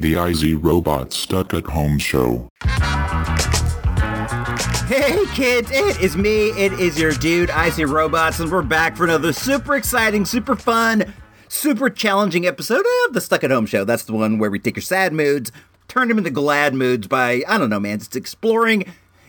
The IZ Robot Stuck at Home Show. Hey kids, it is me, it is your dude, IZ Robots, and we're back for another super exciting, super fun, super challenging episode of the Stuck at Home Show. That's the one where we take your sad moods, turn them into glad moods by, I don't know, man, just exploring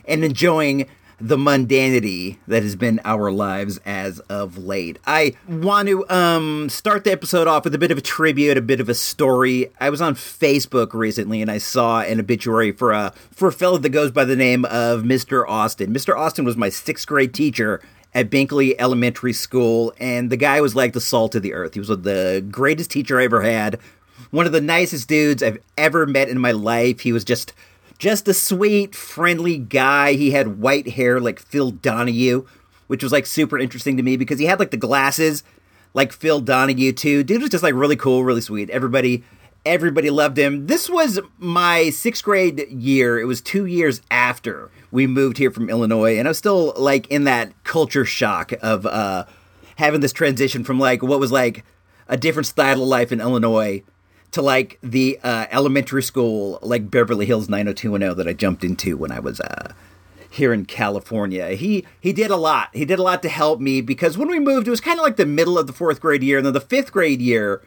and enjoying the mundanity that has been our lives as of late. I want to um start the episode off with a bit of a tribute, a bit of a story. I was on Facebook recently and I saw an obituary for a for a fellow that goes by the name of Mr. Austin. Mr. Austin was my 6th grade teacher at Binkley Elementary School and the guy was like the salt of the earth. He was the greatest teacher I ever had. One of the nicest dudes I've ever met in my life. He was just just a sweet, friendly guy. He had white hair like Phil Donahue, which was like super interesting to me because he had like the glasses like Phil Donahue too. Dude was just like really cool, really sweet. Everybody everybody loved him. This was my sixth grade year. It was two years after we moved here from Illinois, and I was still like in that culture shock of uh having this transition from like what was like a different style of life in Illinois to like the uh, elementary school, like Beverly Hills 90210 that I jumped into when I was uh, here in California. He he did a lot. He did a lot to help me because when we moved, it was kind of like the middle of the fourth grade year, and then the fifth grade year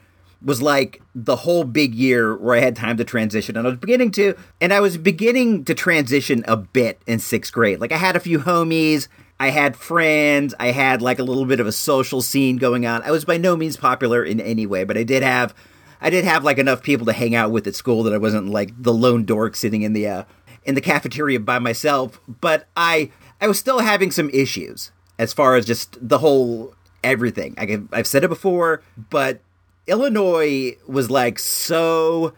was like the whole big year where I had time to transition. And I was beginning to, and I was beginning to transition a bit in sixth grade. Like I had a few homies. I had friends. I had like a little bit of a social scene going on. I was by no means popular in any way, but I did have I did have like enough people to hang out with at school that I wasn't like the lone dork sitting in the uh, in the cafeteria by myself. But I I was still having some issues as far as just the whole everything. I, I've said it before, but Illinois was like so.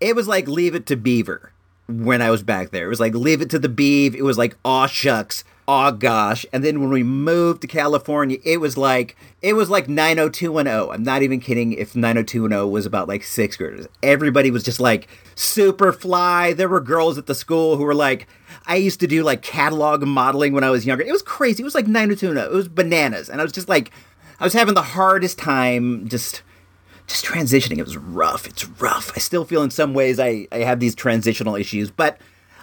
It was like leave it to Beaver when I was back there. It was like leave it to the Beav. It was like aw shucks oh gosh. And then when we moved to California, it was like it was like 90210. I'm not even kidding if 90210 was about like sixth graders. Everybody was just like super fly. There were girls at the school who were like I used to do like catalog modeling when I was younger. It was crazy. It was like 90210. It was bananas. And I was just like I was having the hardest time just just transitioning. It was rough. It's rough. I still feel in some ways I, I have these transitional issues, but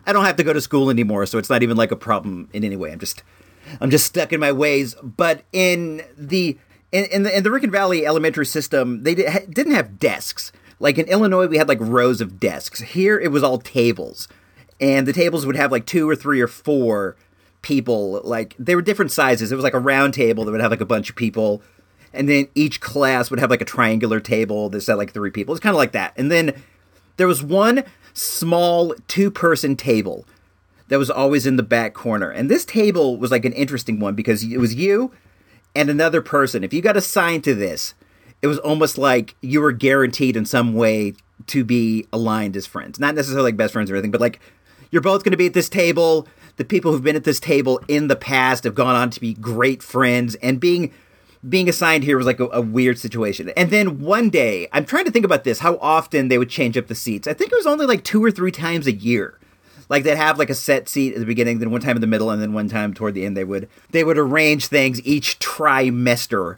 I don't have to go to school anymore, so it's not even like a problem in any way. I'm just I'm just stuck in my ways. But in the in, in the in the Ricken Valley elementary system, they did, didn't have desks. Like in Illinois, we had like rows of desks. Here, it was all tables, and the tables would have like two or three or four people. Like they were different sizes. It was like a round table that would have like a bunch of people, and then each class would have like a triangular table that said like three people. It's kind of like that. And then there was one small two person table that was always in the back corner. And this table was like an interesting one because it was you and another person. If you got assigned to this, it was almost like you were guaranteed in some way to be aligned as friends. Not necessarily like best friends or anything, but like you're both going to be at this table. The people who've been at this table in the past have gone on to be great friends and being being assigned here was like a, a, weird situation. And then one day, I'm trying to think about this, how often they would change up the seats. I think it was only like two or three times a year. Like they'd have like a set seat at the beginning, then one time in the middle, and then one time toward the end. They would they would arrange things each trimester,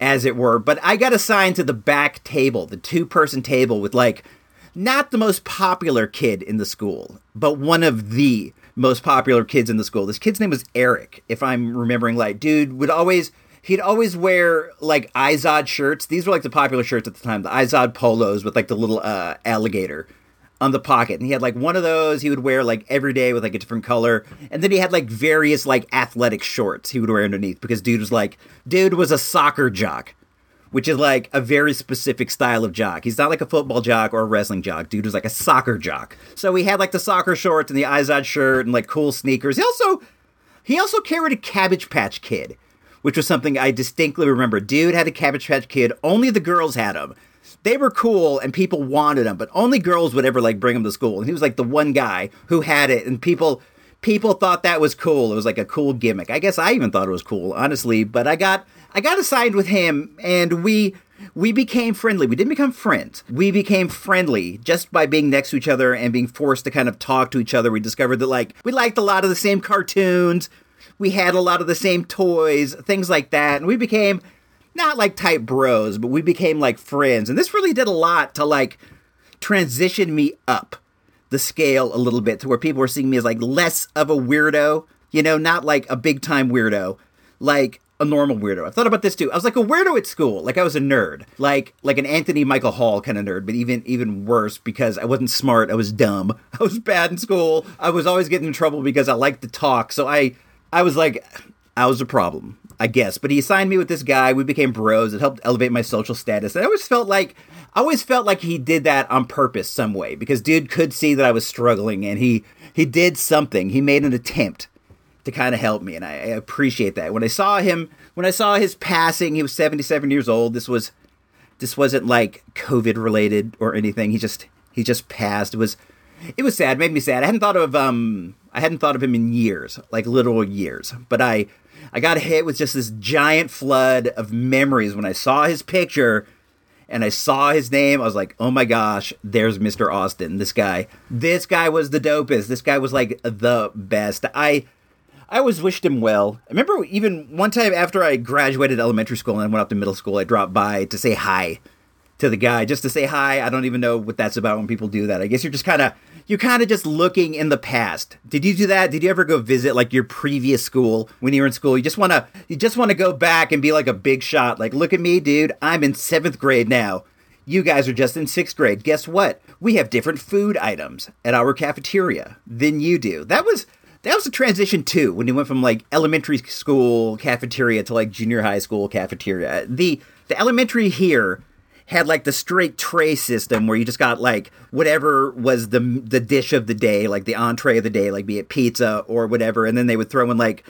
as it were. But I got assigned to the back table, the two person table with like not the most popular kid in the school, but one of the most popular kids in the school. This kid's name was Eric, if I'm remembering right. Dude would always he'd always wear like Izod shirts. These were like the popular shirts at the time, the Izod polos with like the little uh, alligator on the pocket. And he had like one of those he would wear like every day with like a different color. And then he had like various like athletic shorts he would wear underneath because dude was like, dude was a soccer jock, which is like a very specific style of jock. He's not like a football jock or a wrestling jock. Dude was like a soccer jock. So he had like the soccer shorts and the Izod shirt and like cool sneakers. He also, he also carried a Cabbage Patch Kid which was something I distinctly remember. Dude had a Cabbage Patch Kid. Only the girls had them. They were cool and people wanted them, but only girls would ever like bring them to school. And he was like the one guy who had it, and people people thought that was cool. It was like a cool gimmick. I guess I even thought it was cool, honestly. But I got I got assigned with him, and we we became friendly. We didn't become friends. We became friendly just by being next to each other and being forced to kind of talk to each other. We discovered that like we liked a lot of the same cartoons we had a lot of the same toys, things like that, and we became not like type bros, but we became like friends. And this really did a lot to like transition me up the scale a little bit to where people were seeing me as like less of a weirdo, you know, not like a big time weirdo, like a normal weirdo. I thought about this too. I was like a weirdo at school, like I was a nerd, like like an Anthony Michael Hall kind of nerd, but even even worse because I wasn't smart. I was dumb. I was bad in school. I was always getting in trouble because I liked to talk. So I I was like I was a problem, I guess. But he assigned me with this guy. We became bros. It helped elevate my social status. And I always felt like I always felt like he did that on purpose some way because dude could see that I was struggling and he he did something. He made an attempt to kind of help me and I, I appreciate that. When I saw him when I saw his passing, he was 77 years old. This was this wasn't like COVID related or anything. He just he just passed. It was it was sad, it made me sad. I hadn't thought of um I hadn't thought of him in years, like literal years. But I I got hit with just this giant flood of memories when I saw his picture and I saw his name. I was like, oh my gosh, there's Mr. Austin. This guy, this guy was the dopest. This guy was like the best. I, I always wished him well. I remember even one time after I graduated elementary school and went up to middle school, I dropped by to say hi to the guy, just to say hi. I don't even know what that's about when people do that. I guess you're just kind of you're kind of just looking in the past. Did you do that? Did you ever go visit like your previous school when you were in school? You just want to you just want to go back and be like a big shot. Like, look at me, dude. I'm in 7th grade now. You guys are just in 6th grade. Guess what? We have different food items at our cafeteria than you do. That was that was a transition too when you went from like elementary school cafeteria to like junior high school cafeteria. The the elementary here had like the straight tray system where you just got like whatever was the the dish of the day, like the entree of the day, like be it pizza or whatever, and then they would throw in like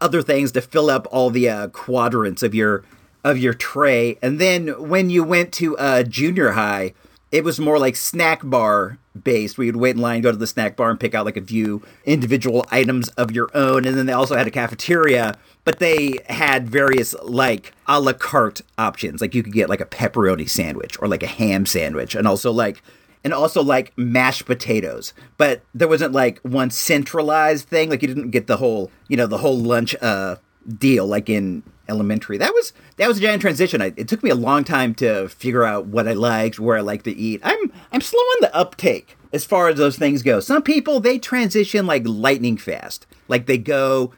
other things to fill up all the uh, quadrants of your of your tray. And then when you went to uh, junior high, it was more like snack bar based where you'd wait in line, go to the snack bar and pick out like a few individual items of your own. And then they also had a cafeteria but they had various like a la carte options. Like you could get like a pepperoni sandwich or like a ham sandwich, and also like and also like mashed potatoes. But there wasn't like one centralized thing. Like you didn't get the whole you know the whole lunch uh deal like in elementary. That was that was a giant transition. I, it took me a long time to figure out what I liked, where I like to eat. I'm I'm slow on the uptake as far as those things go. Some people they transition like lightning fast. Like they go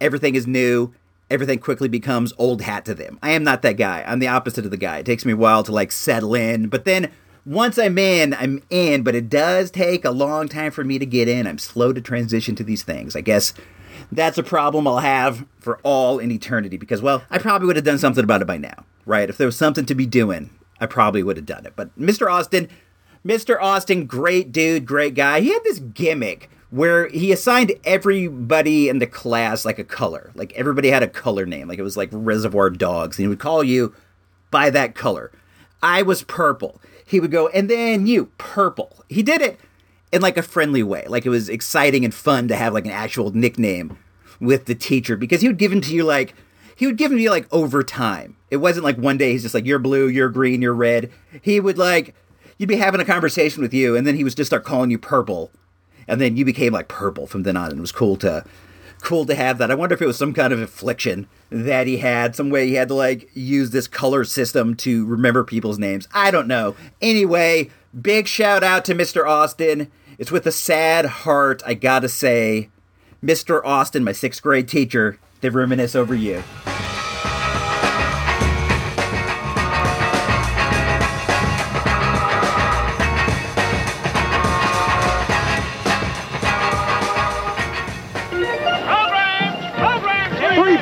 everything is new everything quickly becomes old hat to them. I am not that guy. I'm the opposite of the guy. It takes me a while to like settle in, but then once I'm in, I'm in, but it does take a long time for me to get in. I'm slow to transition to these things. I guess that's a problem I'll have for all in eternity because, well, I probably would have done something about it by now, right? If there was something to be doing, I probably would have done it. But Mr. Austin, Mr. Austin, great dude, great guy. He had this gimmick where he assigned everybody in the class like a color. Like everybody had a color name. Like it was like Reservoir Dogs. And he would call you by that color. I was purple. He would go, and then you, purple. He did it in like a friendly way. Like it was exciting and fun to have like an actual nickname with the teacher because he would give them to you like, he would give them to you like over time. It wasn't like one day he's just like, you're blue, you're green, you're red. He would like, you'd be having a conversation with you and then he would just start calling you purple and then you became like purple from then on, and it was cool to cool to have that. I wonder if it was some kind of affliction that he had, some way he had to like use this color system to remember people's names. I don't know. Anyway, big shout out to Mr. Austin. It's with a sad heart, I gotta say, Mr. Austin, my sixth grade teacher, they reminisce over you.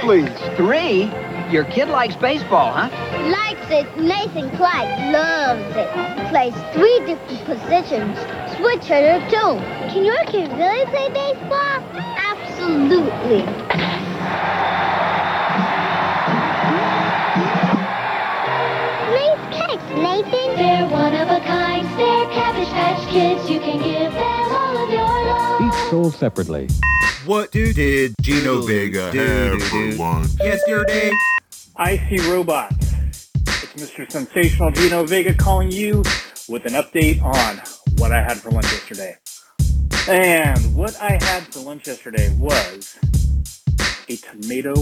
please. Three? Your kid likes baseball, huh? Likes it. Nathan Clyde loves it. Plays three different positions. Switch hitter, too. Can your kid really play baseball? Absolutely. Nice catch, Nathan. They're one of a kind. They're Cabbage Patch Kids. You can give them all of your love. Each sold separately. What do did Gino Vega have for lunch? yesterday? Icy Robots. It's Mr. Sensational Gino Vega calling you with an update on what I had for lunch yesterday. And what I had for lunch yesterday was a tomato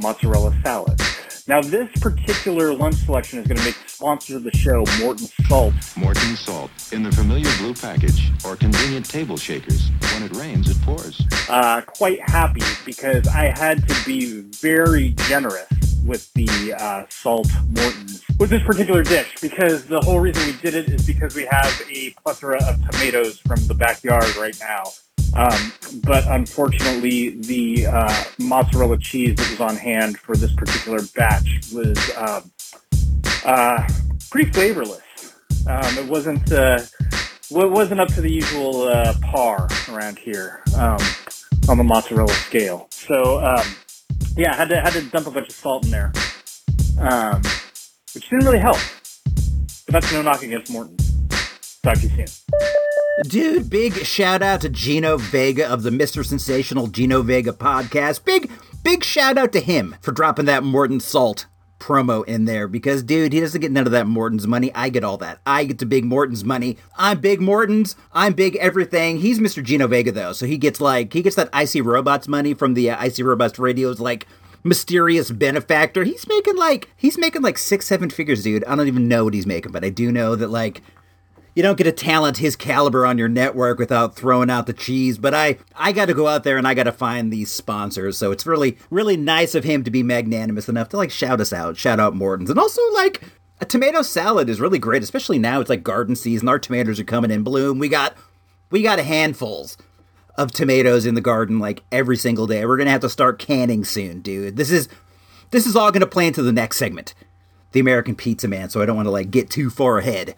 mozzarella salad. Now, this particular lunch selection is going to make the sponsor of the show, Morton Salt. Morton salt in the familiar blue package or convenient table shakers. When it rains, it pours. uh, quite happy because I had to be very generous with the uh, salt Mortons with this particular dish because the whole reason we did it is because we have a plethora of tomatoes from the backyard right now. Um, but unfortunately, the uh, mozzarella cheese that was on hand for this particular batch was uh, uh, pretty flavorless. Um, it wasn't uh, it wasn't up to the usual uh, par around here um, on the mozzarella scale. So um, yeah, had to had to dump a bunch of salt in there, um, which didn't really help. But that's no knock against Morton. Talk to you soon. Dude, big shout out to Gino Vega of the Mr. Sensational Gino Vega podcast. Big, big shout out to him for dropping that Morton Salt promo in there because, dude, he doesn't get none of that Morton's money. I get all that. I get to Big Morton's money. I'm Big Morton's. I'm Big everything. He's Mr. Gino Vega, though, so he gets like, he gets that Icy Robots money from the uh, IC Robots Radio's like, mysterious benefactor. He's making like he's making like six, seven figures, dude. I don't even know what he's making, but I do know that like you don't get a talent his caliber on your network without throwing out the cheese. But I, I got to go out there and I got to find these sponsors. So it's really, really nice of him to be magnanimous enough to like shout us out, shout out Morton's, and also like a tomato salad is really great, especially now it's like garden season. Our tomatoes are coming in bloom. We got, we got a handfuls of tomatoes in the garden like every single day. We're gonna have to start canning soon, dude. This is, this is all gonna play into the next segment, the American Pizza Man. So I don't want to like get too far ahead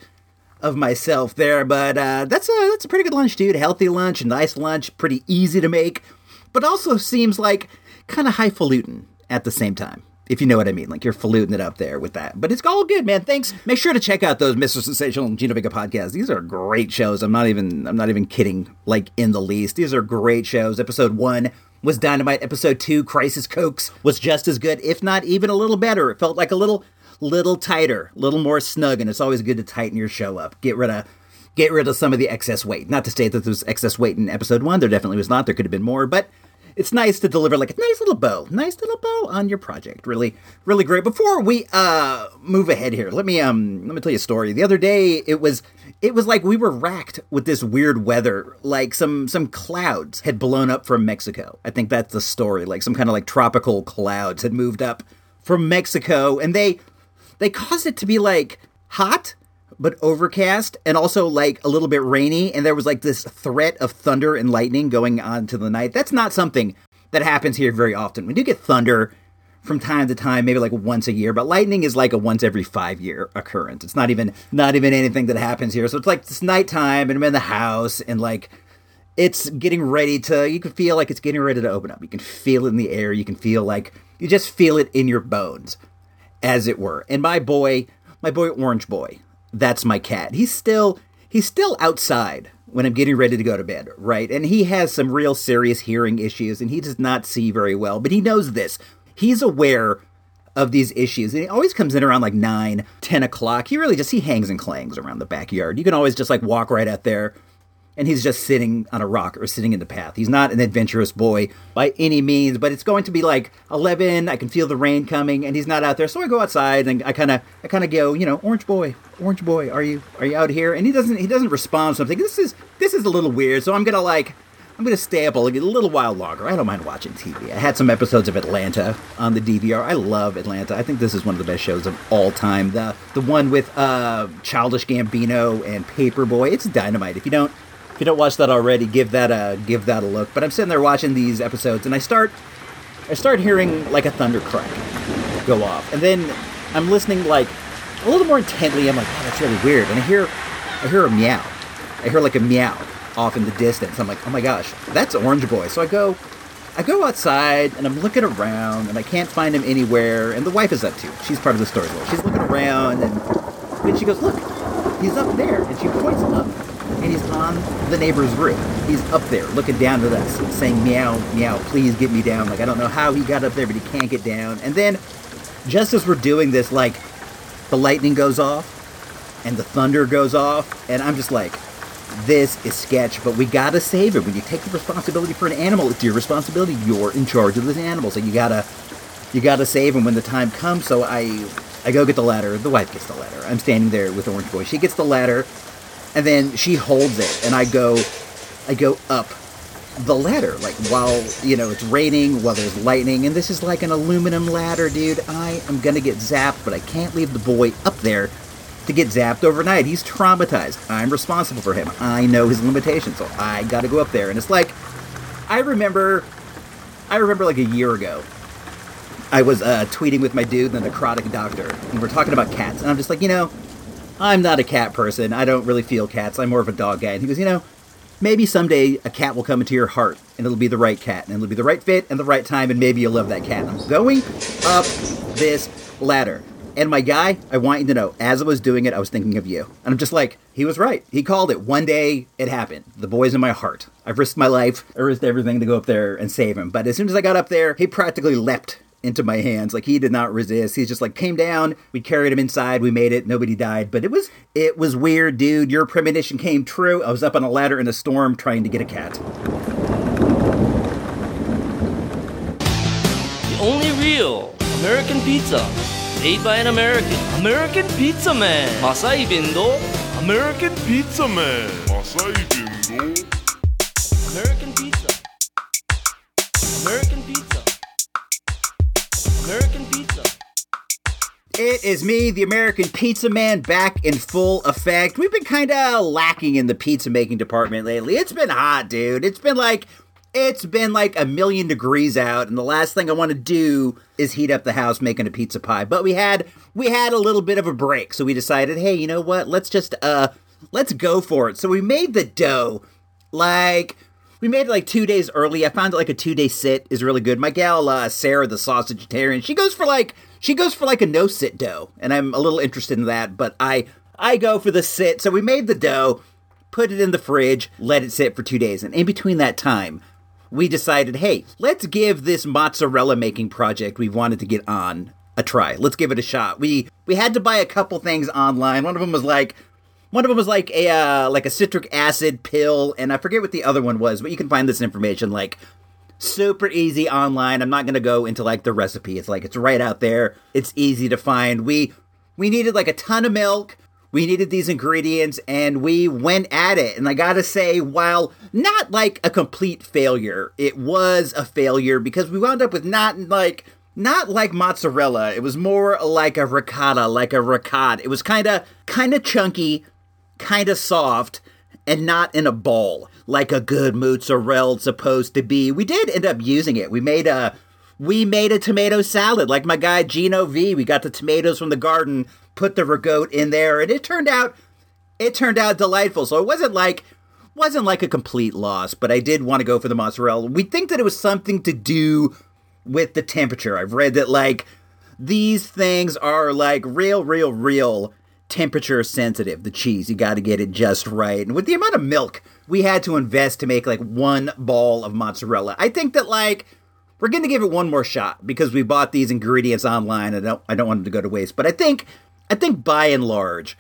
of myself there, but uh, that's a that's a pretty good lunch, dude. Healthy lunch, nice lunch, pretty easy to make, but also seems like kind of highfalutin at the same time. If you know what I mean, like you're falutin it up there with that. But it's all good, man. Thanks. Make sure to check out those Mr. Sensational and Gino Vega podcasts. These are great shows. I'm not even I'm not even kidding, like in the least. These are great shows. Episode one was dynamite. Episode two, Crisis Cokes, was just as good, if not even a little better. It felt like a little little tighter, little more snug, and it's always good to tighten your show up. Get rid of get rid of some of the excess weight. Not to state that there was excess weight in episode one. There definitely was not. There could have been more, but it's nice to deliver like a nice little bow, nice little bow on your project. Really, really great. Before we uh move ahead here, let me um let me tell you a story. The other day, it was it was like we were racked with this weird weather. Like some some clouds had blown up from Mexico. I think that's the story. Like some kind of like tropical clouds had moved up from Mexico, and they they caused it to be like hot but overcast and also like a little bit rainy and there was like this threat of thunder and lightning going on to the night. That's not something that happens here very often. We do get thunder from time to time maybe like once a year but lightning is like a once every five year occurrence. It's not even not even anything that happens here. So it's like it's nighttime and i'm in the house and like it's getting ready to you can feel like it's getting ready to open up. You can feel it in the air. You can feel like you just feel it in your bones as it were. And my boy, my boy Orange Boy, that's my cat. He's still he's still outside when I'm getting ready to go to bed, right? And he has some real serious hearing issues and he does not see very well, but he knows this. He's aware of these issues and he always comes in around like 9 10 o'clock he really just he hangs and clangs around the backyard you can always just like walk right out there and he's just sitting on a rock or sitting in the path. He's not an adventurous boy by any means, but it's going to be like 11. I can feel the rain coming, and he's not out there. So I go outside and I kind of, I kind of go, you know, orange boy, orange boy, are you, are you out here? And he doesn't, he doesn't respond. So I'm thinking this is, this is a little weird. So I'm gonna like, I'm gonna stay up a little, while longer. I don't mind watching TV. I had some episodes of Atlanta on the DVR. I love Atlanta. I think this is one of the best shows of all time. The, the one with uh, Childish Gambino and Paper Boi. It's dynamite. If you don't you don't watch that already, give that a give that a look. But I'm sitting there watching these episodes, and I start I start hearing like a thunder crack go off, and then I'm listening like a little more intently. I'm like, oh, that's really weird, and I hear I hear a meow. I hear like a meow off in the distance. I'm like, oh my gosh, that's Orange Boy. So I go I go outside and I'm looking around and I can't find him anywhere. And the wife is up too. She's part of the story. She's looking around and then she goes, look, he's up there, and she points him up and he's on the neighbor's roof. He's up there looking down at us, saying, Meow, meow, please get me down. Like, I don't know how he got up there, but he can't get down. And then, just as we're doing this, like, the lightning goes off and the thunder goes off, and I'm just like, this is sketch, but we gotta save it. When you take the responsibility for an animal, it's your responsibility. You're in charge of this animal, so you gotta you gotta save him when the time comes. So I, I go get the ladder. The wife gets the ladder. I'm standing there with Orange Boy. She gets the ladder, and then she holds it, and I go, I go up the ladder, like while you know it's raining, while there's lightning, and this is like an aluminum ladder, dude. I am gonna get zapped, but I can't leave the boy up there to get zapped overnight. He's traumatized. I'm responsible for him. I know his limitations, so I gotta go up there. And it's like, I remember, I remember like a year ago, I was uh, tweeting with my dude, the necrotic doctor, and we're talking about cats, and I'm just like, you know, I'm not a cat person. I don't really feel cats. I'm more of a dog guy. And he goes, you know, maybe someday a cat will come into your heart and it'll be the right cat and it'll be the right fit and the right time and maybe you'll love that cat. I'm going up this ladder. And my guy, I want you to know, as I was doing it, I was thinking of you. And I'm just like, he was right. He called it. One day it happened. The boy's in my heart. I've risked my life. I risked everything to go up there and save him. But as soon as I got up there, he practically leapt into my hands. Like he did not resist. He's just like came down. We carried him inside. We made it. Nobody died. But it was it was weird, dude. Your premonition came true. I was up on a ladder in a storm trying to get a cat. The only real American pizza made by an American. American Pizza Man. Masai Bindo. American Pizza Man. Masai Bindo. American Pizza. American Pizza. It is me, the American Pizza Man, back in full effect. We've been kind of lacking in the pizza making department lately. It's been hot, dude. It's been like it's been like a million degrees out, and the last thing I want to do is heat up the house making a pizza pie. But we had we had a little bit of a break, so we decided, hey, you know what? Let's just uh let's go for it. So we made the dough like we made it like two days early. I found that like a two day sit is really good. My gal uh, Sarah, the sausageitarian, she goes for like she goes for like a no sit dough, and I'm a little interested in that. But I I go for the sit. So we made the dough, put it in the fridge, let it sit for two days, and in between that time, we decided, hey, let's give this mozzarella making project we've wanted to get on a try. Let's give it a shot. We we had to buy a couple things online. One of them was like one of them was like a uh, like a citric acid pill, and I forget what the other one was, but you can find this information like super easy online. I'm not gonna go into like the recipe. It's like it's right out there. It's easy to find. We we needed like a ton of milk. We needed these ingredients and we went at it. And I gotta say, while not like a complete failure, it was a failure because we wound up with not like not like mozzarella. It was more like a ricotta, like a ricotta. It was kinda kinda chunky, kind of soft and not in a ball like a good mozzarella supposed to be. We did end up using it. We made a we made a tomato salad like my guy Gino V. We got the tomatoes from the garden, put the ragout in there, and it turned out it turned out delightful. So it wasn't like wasn't like a complete loss, but I did want to go for the mozzarella. We think that it was something to do with the temperature. I've read that like these things are like real, real, real temperature sensitive. The cheese, you got to get it just right. And with the amount of milk we had to invest to make like one ball of mozzarella, I think that like we're going to give it one more shot because we bought these ingredients online. I don't, I don't want them to go to waste. But I think, I think by and large,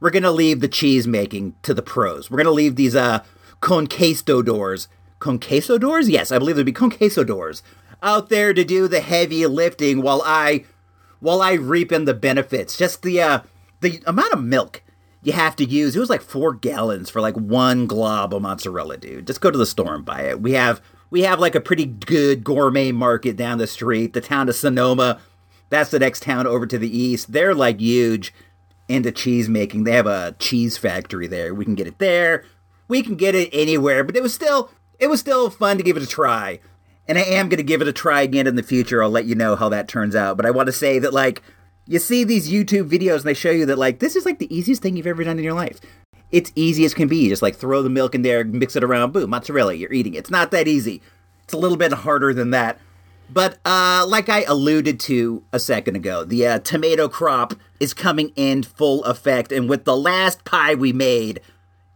we're going to leave the cheese making to the pros. We're going to leave these uh conquistadors, conquistadors. Yes, I believe there'd be conquistadors out there to do the heavy lifting while I, while I reap in the benefits. Just the uh the amount of milk you have to use. It was like four gallons for like one glob of mozzarella, dude. Just go to the store and buy it. We have we have like a pretty good gourmet market down the street. The town of Sonoma, that's the next town over to the east. They're like huge into cheese making. They have a cheese factory there. We can get it there. We can get it anywhere. But it was still it was still fun to give it a try. And I am going to give it a try again in the future. I'll let you know how that turns out. But I want to say that like you see these YouTube videos and they show you that like this is like the easiest thing you've ever done in your life. It's easy as can be. You just like throw the milk in there, mix it around, boom, mozzarella, you're eating it. It's not that easy. It's a little bit harder than that. But uh, like I alluded to a second ago, the uh, tomato crop is coming in full effect, and with the last pie we made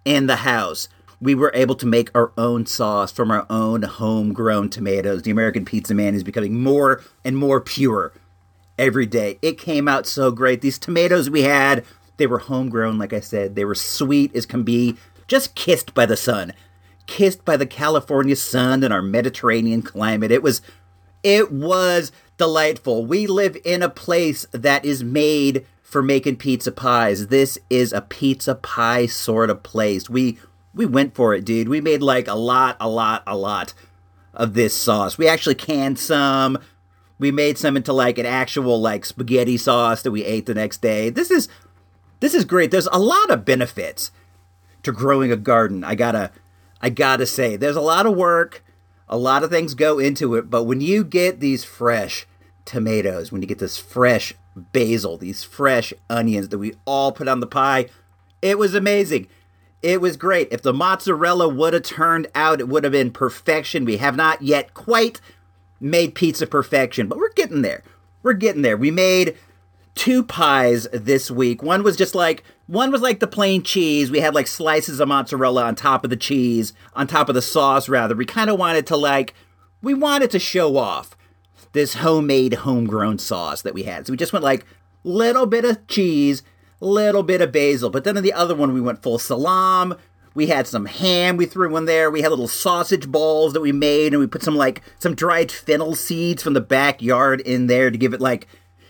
in the house, we were able to make our own sauce from our own homegrown tomatoes. The American Pizza Man is becoming more and more pure every day. It came out so great. These tomatoes we had, they were homegrown, like I said. They were sweet as can be, just kissed by the sun. Kissed by the California sun and our Mediterranean climate. It was it was delightful. We live in a place that is made for making pizza pies. This is a pizza pie sort of place. We we went for it, dude. We made like a lot, a lot, a lot of this sauce. We actually canned some. We made some into like an actual like spaghetti sauce that we ate the next day. This is this is great. There's a lot of benefits to growing a garden. I gotta I gotta say, there's a lot of work, a lot of things go into it, but when you get these fresh tomatoes, when you get this fresh basil, these fresh onions that we all put on the pie, it was amazing. It was great. If the mozzarella would have turned out, it would have been perfection. We have not yet quite made pizza perfection, but we're getting there. We're getting there. We made two pies this week. One was just like one was like the plain cheese. We had like slices of mozzarella on top of the cheese, on top of the sauce rather. We kind of wanted to like we wanted to show off this homemade homegrown sauce that we had. So we just went like little bit of cheese, little bit of basil. But then in the other one we went full salam. We had some ham we threw in there. We had little sausage balls that we made and we put some like some dried fennel seeds from the backyard in there to give it like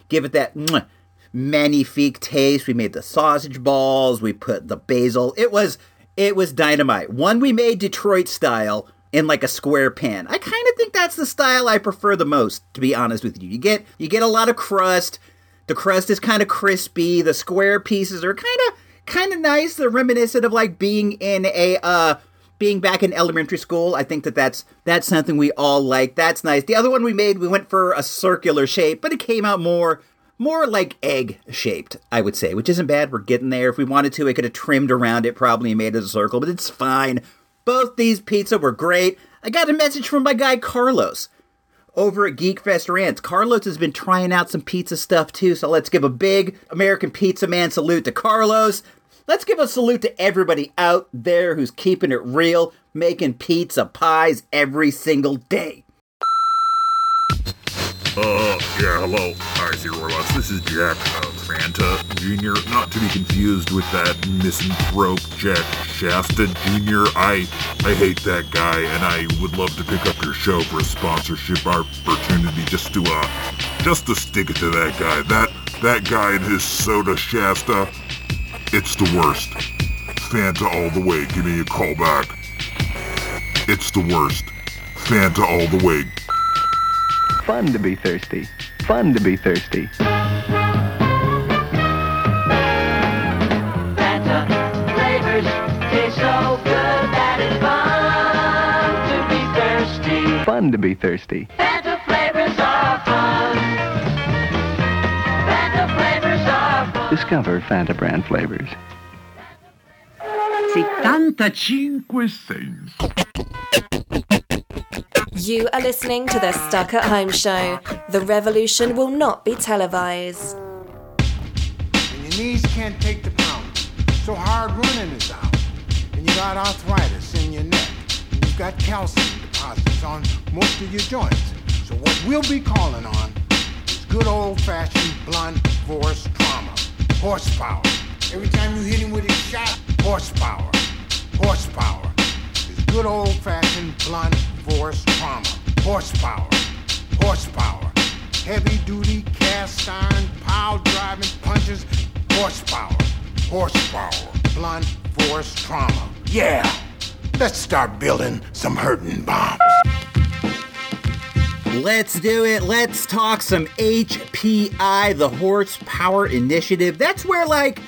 give it that mwah, magnifique taste. We made the sausage balls, we put the basil. It was it was dynamite. One we made Detroit style in like a square pan. I kind of think that's the style I prefer the most, to be honest with you. You get you get a lot of crust. The crust is kind of crispy. The square pieces are kind of kind of nice. They're reminiscent of like being in a uh being back in elementary school. I think that that's that's something we all like. That's nice. The other one we made, we went for a circular shape, but it came out more more like egg shaped, I would say, which isn't bad. We're getting there. If we wanted to, I could have trimmed around it, probably and made it a circle, but it's fine. Both these pizza were great. I got a message from my guy Carlos over at Geek Fest Rants. Carlos has been trying out some pizza stuff too, so let's give a big American Pizza Man salute to Carlos. Let's give a salute to everybody out there who's keeping it real, making pizza pies every single day. Uh, yeah, hello. Hi, Zero Robots. This is Jack uh, Fanta Jr., not to be confused with that misanthrope Jack Shasta Jr. I I hate that guy, and I would love to pick up your show for a sponsorship opportunity just to, uh, just to stick it to that guy. That, that guy and his soda Shasta, it's the worst. Fanta all the way. Give me a call back. It's the worst. Fanta all the way. Fun to be thirsty. Fun to be thirsty. Fun to be thirsty. Fanta flavors are fun. Fanta flavors are fun. Discover Fanta brand flavors. 75 cents. You are listening to the Stuck at Home Show. The revolution will not be televised. and your knees can't take the pound. So hard running is out. And you got arthritis in your neck. And you've got calcium on most of your joints. So what we'll be calling on is good old-fashioned blunt force trauma. Horsepower. Every time you hit him with a shot, horsepower. Horsepower. It's good old-fashioned blunt force trauma. Horsepower. Horsepower. Heavy duty cast iron pile driving punches. Horsepower. Horsepower. Blunt force trauma. Yeah. Let's start building some hurting bombs. Let's do it. Let's talk some HPI, the Horsepower Initiative. That's where, like,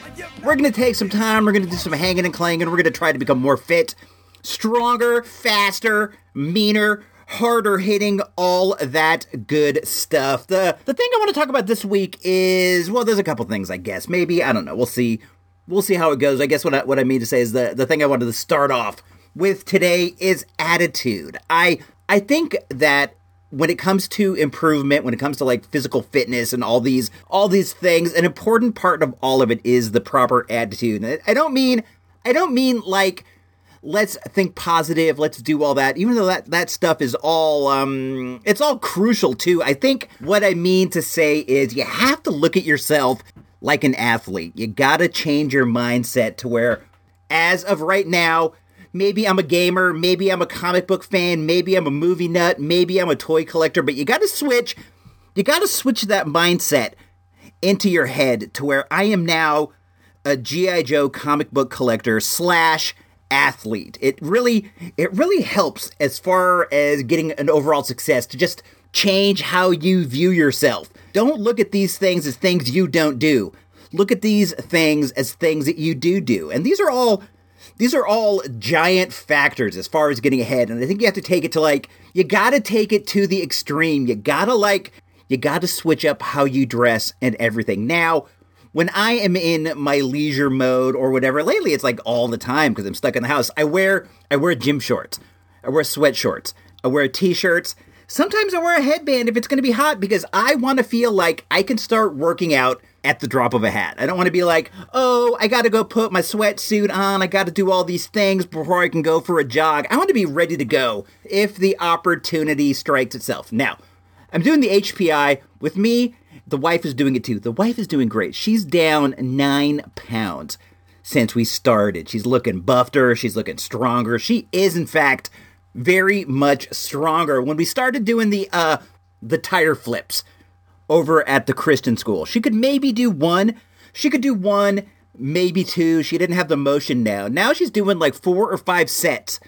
we're going to take some time. We're going to do some hanging and clanging. We're going to try to become more fit, stronger, faster, meaner, harder hitting, all that good stuff. The the thing I want to talk about this week is well, there's a couple things, I guess. Maybe I don't know. We'll see. We'll see how it goes. I guess what I, what I mean to say is the the thing I wanted to start off with today is attitude. I I think that when it comes to improvement, when it comes to like physical fitness and all these all these things, an important part of all of it is the proper attitude. And I don't mean I don't mean like let's think positive, let's do all that. Even though that that stuff is all um it's all crucial too. I think what I mean to say is you have to look at yourself like an athlete. You got to change your mindset to where as of right now, maybe I'm a gamer, maybe I'm a comic book fan, maybe I'm a movie nut, maybe I'm a toy collector, but you got to switch you got to switch that mindset into your head to where I am now a GI Joe comic book collector slash athlete. It really it really helps as far as getting an overall success to just change how you view yourself. Don't look at these things as things you don't do. Look at these things as things that you do do. And these are all these are all giant factors as far as getting ahead. And I think you have to take it to like you got to take it to the extreme. You got to like you got to switch up how you dress and everything. Now, when I am in my leisure mode or whatever, lately it's like all the time because I'm stuck in the house. I wear I wear gym shorts. I wear sweat shorts. I wear t-shirts. Sometimes I wear a headband if it's going to be hot because I want to feel like I can start working out at the drop of a hat. I don't want to be like, oh, I got to go put my sweatsuit on. I got to do all these things before I can go for a jog. I want to be ready to go if the opportunity strikes itself. Now, I'm doing the HPI. With me, the wife is doing it too. The wife is doing great. She's down nine pounds since we started. She's looking buffer. She's looking stronger. She is, in fact, very much stronger. When we started doing the uh the tire flips over at the Christian school, she could maybe do one. She could do one, maybe two. She didn't have the motion now. Now she's doing like four or five sets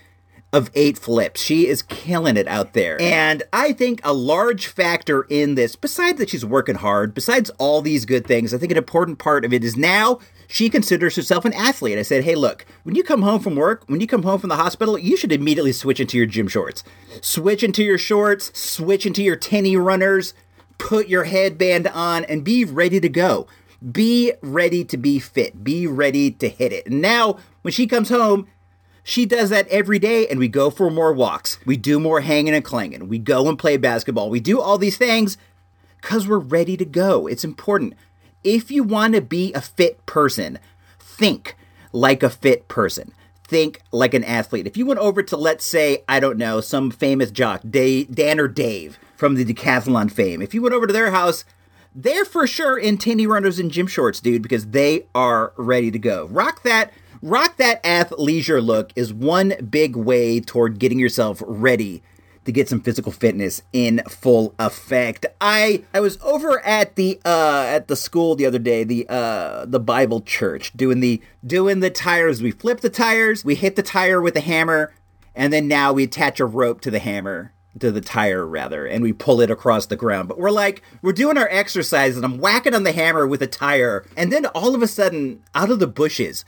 of eight flips. She is killing it out there. And I think a large factor in this, besides that she's working hard, besides all these good things, I think an important part of it is now she considers herself an athlete. I said, hey, look, when you come home from work, when you come home from the hospital, you should immediately switch into your gym shorts. Switch into your shorts, switch into your tenny runners, put your headband on, and be ready to go. Be ready to be fit. Be ready to hit it. And now, when she comes home, she does that every day, and we go for more walks. We do more hanging and clanging. We go and play basketball. We do all these things because we're ready to go. It's important. If you want to be a fit person, think like a fit person. Think like an athlete. If you went over to, let's say, I don't know, some famous jock, Dave, Dan or Dave from the decathlon fame, if you went over to their house, they're for sure in tinny runners and gym shorts, dude, because they are ready to go. Rock that rock that athleisure look is one big way toward getting yourself ready to get some physical fitness in full effect. I I was over at the uh at the school the other day, the uh the Bible church, doing the doing the tires. We flip the tires, we hit the tire with a hammer, and then now we attach a rope to the hammer to the tire rather and we pull it across the ground but we're like we're doing our exercise and i'm whacking on the hammer with a tire and then all of a sudden out of the bushes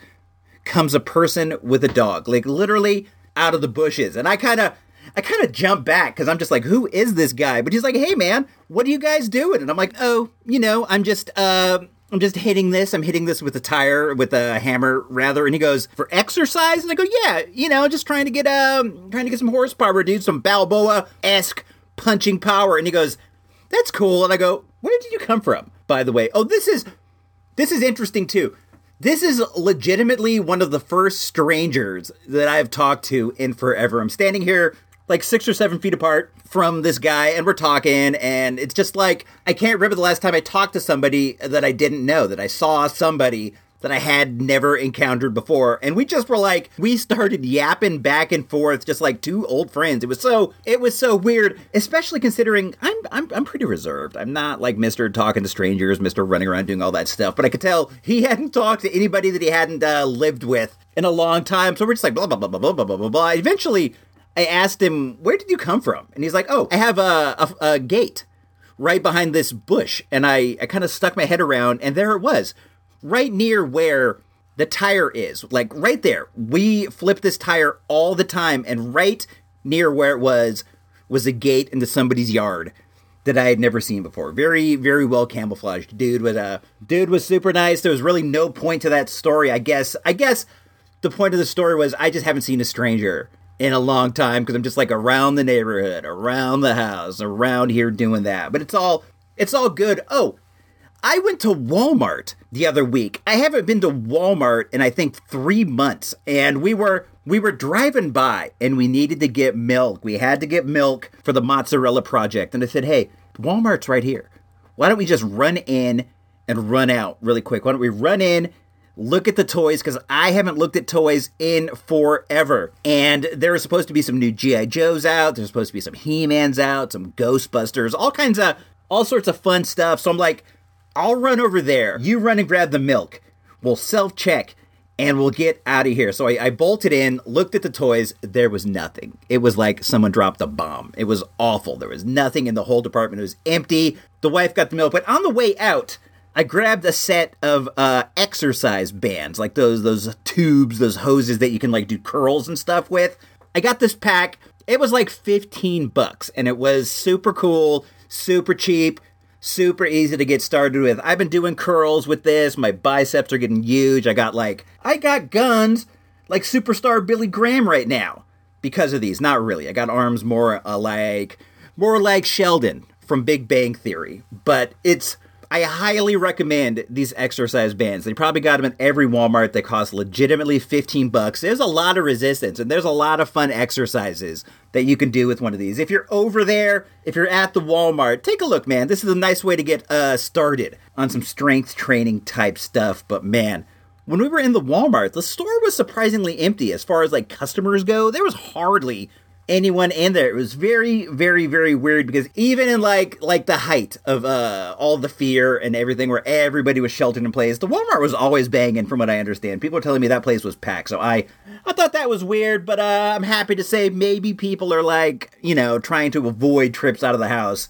comes a person with a dog, like literally out of the bushes. And I kind of, I kind of jump back because I'm just like, who is this guy? But he's like, hey man, what are you guys doing? And I'm like, oh, you know, I'm just, uh, I'm just hitting this. I'm hitting this with a tire, with a hammer, rather. And he goes, for exercise? And I go, yeah, you know, just trying to get, um, trying to get some horsepower, dude, some Balboa esque punching power. And he goes, that's cool. And I go, where did you come from, by the way? Oh, this is, this is interesting too. This is legitimately one of the first strangers that I've talked to in forever. I'm standing here like six or seven feet apart from this guy, and we're talking, and it's just like I can't remember the last time I talked to somebody that I didn't know, that I saw somebody that I had never encountered before. And we just were like, we started yapping back and forth, just like two old friends. It was so, it was so weird, especially considering I'm, I'm, I'm pretty reserved. I'm not like Mr. talking to strangers, Mr. running around doing all that stuff. But I could tell he hadn't talked to anybody that he hadn't uh, lived with in a long time. So we're just like, blah, blah, blah, blah, blah, blah, blah, blah, blah. Eventually, I asked him, where did you come from? And he's like, oh, I have a, a, a gate right behind this bush. And I, I kind of stuck my head around, and there it was right near where the tire is, like right there. We flip this tire all the time, and right near where it was was a gate into somebody's yard that I had never seen before. Very, very well camouflaged. Dude was uh, dude was super nice. There was really no point to that story. I guess. I guess the point of the story was I just haven't seen a stranger in a long time because I'm just like around the neighborhood, around the house, around here doing that. But it's all it's all good. Oh, I went to Walmart the other week. I haven't been to Walmart in I think 3 months and we were we were driving by and we needed to get milk. We had to get milk for the mozzarella project and I said, "Hey, Walmart's right here. Why don't we just run in and run out really quick? Why don't we run in look at the toys because I haven't looked at toys in forever. And there are supposed to be some new G.I. Joes out. There's supposed to be some He Mans out, some Ghostbusters, all kinds of all sorts of fun stuff. So I'm like, I'll run over there. You run and grab the milk. We'll self check and we'll get out of here. So I, I, bolted in, looked at the toys. There was nothing. It was like someone dropped a bomb. It was awful. There was nothing in the whole department. It was empty. The wife got the milk, but on the way out, I grabbed a set of uh, exercise bands, like those those tubes, those hoses that you can like do curls and stuff with. I got this pack. It was like 15 bucks and it was super cool, super cheap super easy to get started with. I've been doing curls with this. My biceps are getting huge. I got like I got guns like superstar Billy Graham right now because of these. Not really. I got arms more uh, like more like Sheldon from Big Bang Theory, but it's I highly recommend these exercise bands. They probably got them at every Walmart. They cost legitimately 15 bucks. There's a lot of resistance and there's a lot of fun exercises that you can do with one of these. If you're over there, if you're at the Walmart, take a look, man. This is a nice way to get uh, started on some strength training type stuff. But man, when we were in the Walmart, the store was surprisingly empty as far as like customers go. There was hardly anyone in there. It was very, very, very weird because even in like like the height of uh all the fear and everything, where everybody was sheltered in place, the Walmart was always banging. From what I understand, people are telling me that place was packed. So I I thought that was weird, but uh, I'm happy to say maybe people are like you know trying to avoid trips out of the house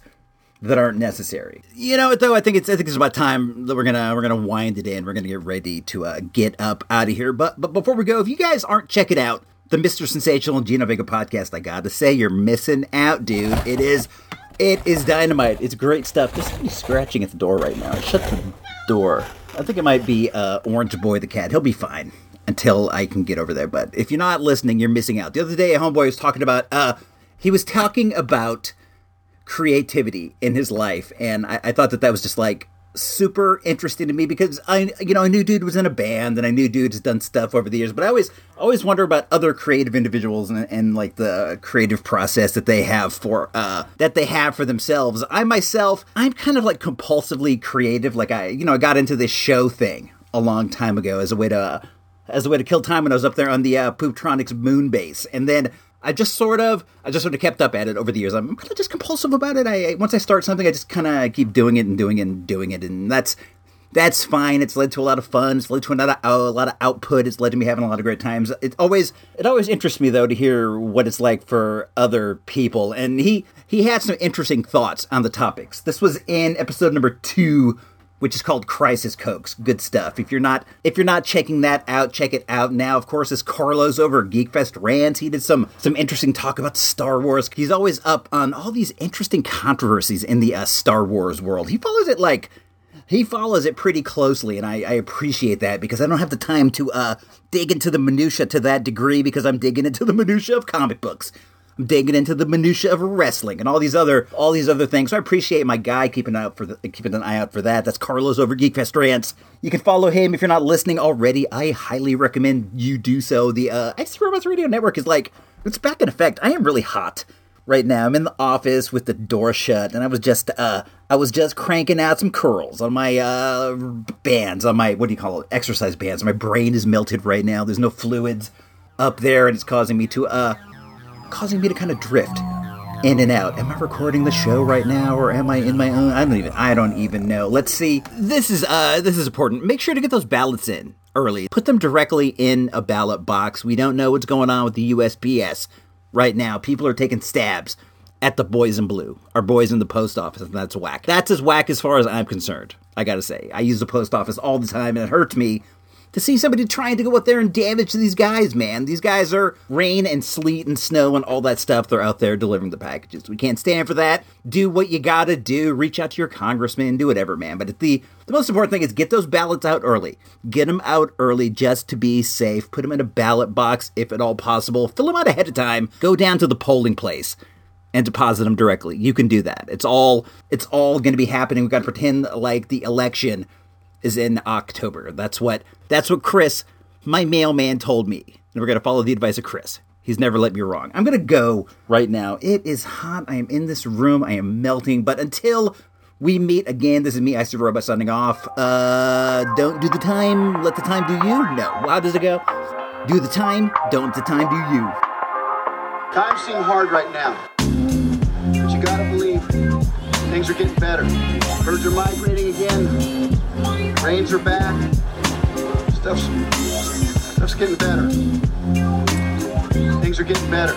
that aren't necessary. You know, though, I think it's I think it's about time that we're gonna we're gonna wind it in. We're gonna get ready to uh, get up out of here. But but before we go, if you guys aren't checking out the Mr. Sensational and Gino Vega podcast, I gotta say, you're missing out, dude. It is, it is dynamite. It's great stuff. There's somebody scratching at the door right now. Shut the door. I think it might be uh, Orange Boy the cat. He'll be fine until I can get over there. But if you're not listening, you're missing out. The other day, a homeboy was talking about, uh, he was talking about creativity in his life, and I, I thought that that was just like super interesting to me because I, you know, I knew dude was in a band and I knew dude has done stuff over the years, but I always, always wonder about other creative individuals and, and like the creative process that they have for, uh, that they have for themselves. I myself, I'm kind of like compulsively creative. Like I, you know, I got into this show thing a long time ago as a way to, as a way to kill time when I was up there on the uh, Pooptronics moon base, and then I just sort of, I just sort of kept up at it over the years. I'm kind of just compulsive about it. I once I start something, I just kind of keep doing it and doing it and doing it, and that's that's fine. It's led to a lot of fun. It's led to a lot of, a lot of output. It's led to me having a lot of great times. It always it always interests me though to hear what it's like for other people. And he he had some interesting thoughts on the topics. This was in episode number two which is called Crisis Cokes. Good stuff. If you're not if you're not checking that out, check it out now. Of course, is Carlos over Geekfest Rants. He did some some interesting talk about Star Wars. He's always up on all these interesting controversies in the uh, Star Wars world. He follows it like he follows it pretty closely, and I, I, appreciate that because I don't have the time to uh, dig into the minutia to that degree because I'm digging into the minutia of comic books. Digging into the minutia of wrestling and all these other all these other things. So I appreciate my guy keeping an eye out for the, keeping an eye out for that. That's Carlos over Geekfest Rants. You can follow him if you're not listening already. I highly recommend you do so. The uh, Ice Robots Radio Network is like it's back in effect. I am really hot right now. I'm in the office with the door shut, and I was just uh, I was just cranking out some curls on my uh, bands, on my what do you call it, exercise bands. My brain is melted right now. There's no fluids up there, and it's causing me to uh causing me to kind of drift in and out. Am I recording the show right now or am I in my own I don't even I don't even know. Let's see. This is uh this is important. Make sure to get those ballots in early. Put them directly in a ballot box. We don't know what's going on with the USPS right now. People are taking stabs at the boys in blue. Our boys in the post office, and that's whack. That's as whack as far as I'm concerned. I gotta say. I use the post office all the time and it hurts me to see somebody trying to go out there and damage these guys, man. These guys are rain and sleet and snow and all that stuff. They're out there delivering the packages. We can't stand for that. Do what you gotta do. Reach out to your congressman. Do whatever, man. But the the most important thing is get those ballots out early. Get them out early just to be safe. Put them in a ballot box if at all possible. Fill them out ahead of time. Go down to the polling place and deposit them directly. You can do that. It's all it's all going to be happening. We've got to pretend like the election is in October. That's what that's what Chris, my mailman, told me. And we're gonna follow the advice of Chris. He's never let me wrong. I'm gonna go right now. It is hot. I am in this room. I am melting. But until we meet again, this is me, Icy Robot, signing off. Uh, don't do the time. Let the time do you. No. How does it go? Do the time. Don't the time do you. Times seem hard right now. But you gotta believe Things are getting better. Birds are migrating again. Rains are back. Stuff's, stuff's getting better. Things are getting better.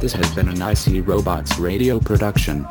This has been an IC Robots radio production.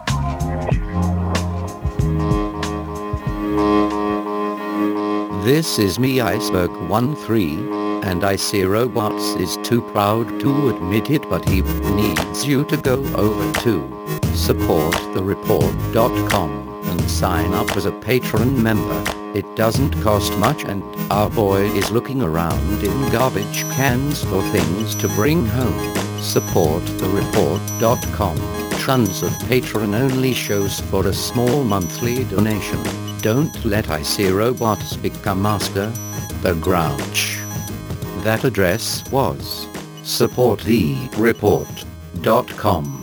This is me Iceberg 1-3, and see Robots is too proud to admit it but he needs you to go over to supportthereport.com and sign up as a patron member. It doesn't cost much and our boy is looking around in garbage cans for things to bring home. Supportthereport.com. Tons of patron-only shows for a small monthly donation. Don't let IC Robots become master. The Grouch. That address was supportthereport.com.